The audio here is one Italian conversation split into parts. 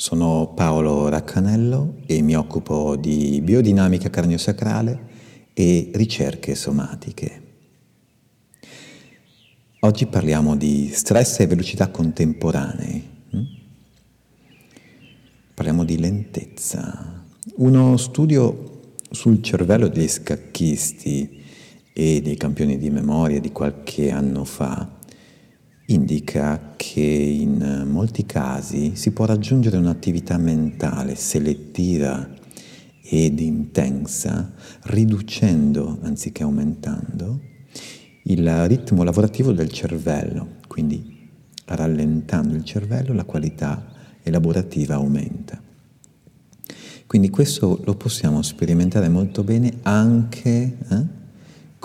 Sono Paolo Raccanello e mi occupo di biodinamica carniosacrale e ricerche somatiche. Oggi parliamo di stress e velocità contemporanei. Hm? Parliamo di lentezza. Uno studio sul cervello degli scacchisti e dei campioni di memoria di qualche anno fa indica che in molti casi si può raggiungere un'attività mentale selettiva ed intensa riducendo anziché aumentando il ritmo lavorativo del cervello, quindi rallentando il cervello la qualità elaborativa aumenta. Quindi questo lo possiamo sperimentare molto bene anche eh,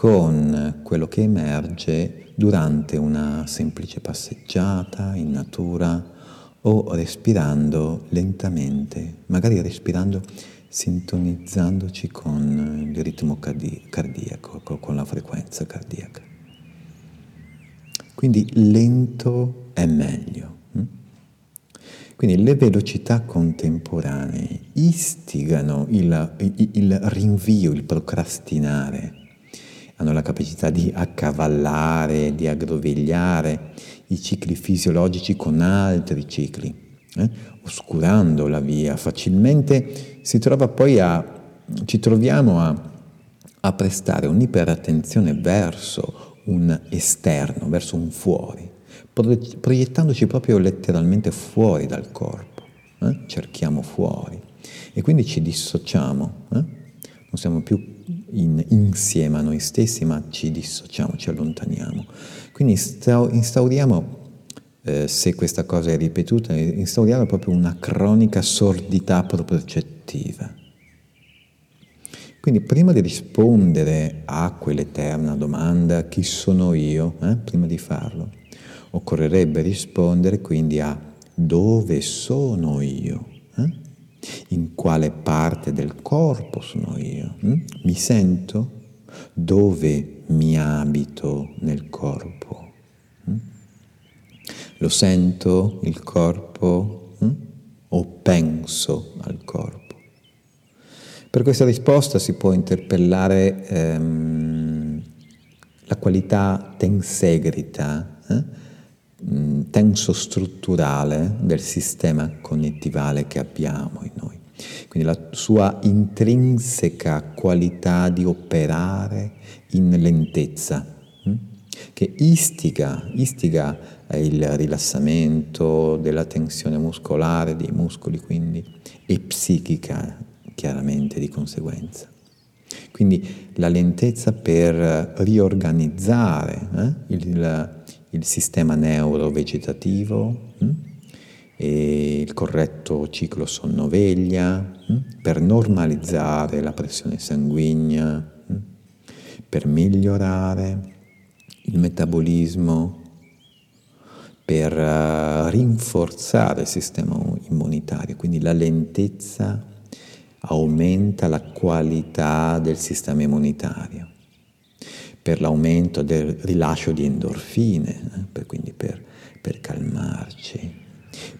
con quello che emerge durante una semplice passeggiata in natura o respirando lentamente, magari respirando sintonizzandoci con il ritmo cardiaco, con la frequenza cardiaca. Quindi lento è meglio. Hm? Quindi le velocità contemporanee istigano il, il, il rinvio, il procrastinare la capacità di accavallare, di aggrovigliare i cicli fisiologici con altri cicli, eh? oscurando la via. Facilmente si trova poi a, ci troviamo a, a prestare un'iperattenzione verso un esterno, verso un fuori, proiettandoci proprio letteralmente fuori dal corpo, eh? cerchiamo fuori e quindi ci dissociamo, eh? Non siamo più in, insieme a noi stessi, ma ci dissociamo, ci allontaniamo. Quindi instauriamo, eh, se questa cosa è ripetuta, instauriamo proprio una cronica sordità propriocettiva. Quindi prima di rispondere a quell'eterna domanda, chi sono io, eh, prima di farlo, occorrerebbe rispondere quindi a dove sono io. In quale parte del corpo sono io, hm? mi sento, dove mi abito nel corpo. Hm? Lo sento il corpo hm? o penso al corpo? Per questa risposta si può interpellare ehm, la qualità tensegrita, eh? Tenso-strutturale del sistema cognitivo che abbiamo in noi. Quindi la sua intrinseca qualità di operare in lentezza, hm? che istiga, istiga il rilassamento della tensione muscolare, dei muscoli quindi, e psichica chiaramente di conseguenza. Quindi la lentezza per riorganizzare eh, il, il sistema neurovegetativo, hm? il corretto ciclo sonno-veglia, hm? per normalizzare la pressione sanguigna, hm? per migliorare il metabolismo, per uh, rinforzare il sistema immunitario, quindi la lentezza aumenta la qualità del sistema immunitario per l'aumento del rilascio di endorfine, eh, per, quindi per, per, calmarci,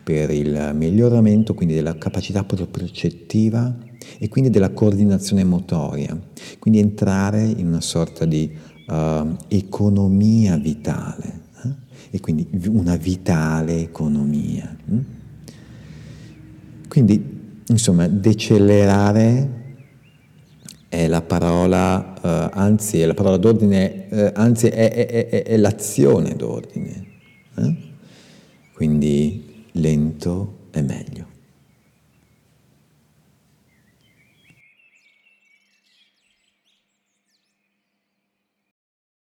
per il miglioramento quindi della capacità propriocettiva e quindi della coordinazione motoria, quindi entrare in una sorta di uh, economia vitale eh? e quindi una vitale economia. Hm? Quindi, insomma, decelerare è la parola, eh, anzi è la parola d'ordine, eh, anzi è, è, è, è, l'azione d'ordine. Eh? Quindi lento è meglio.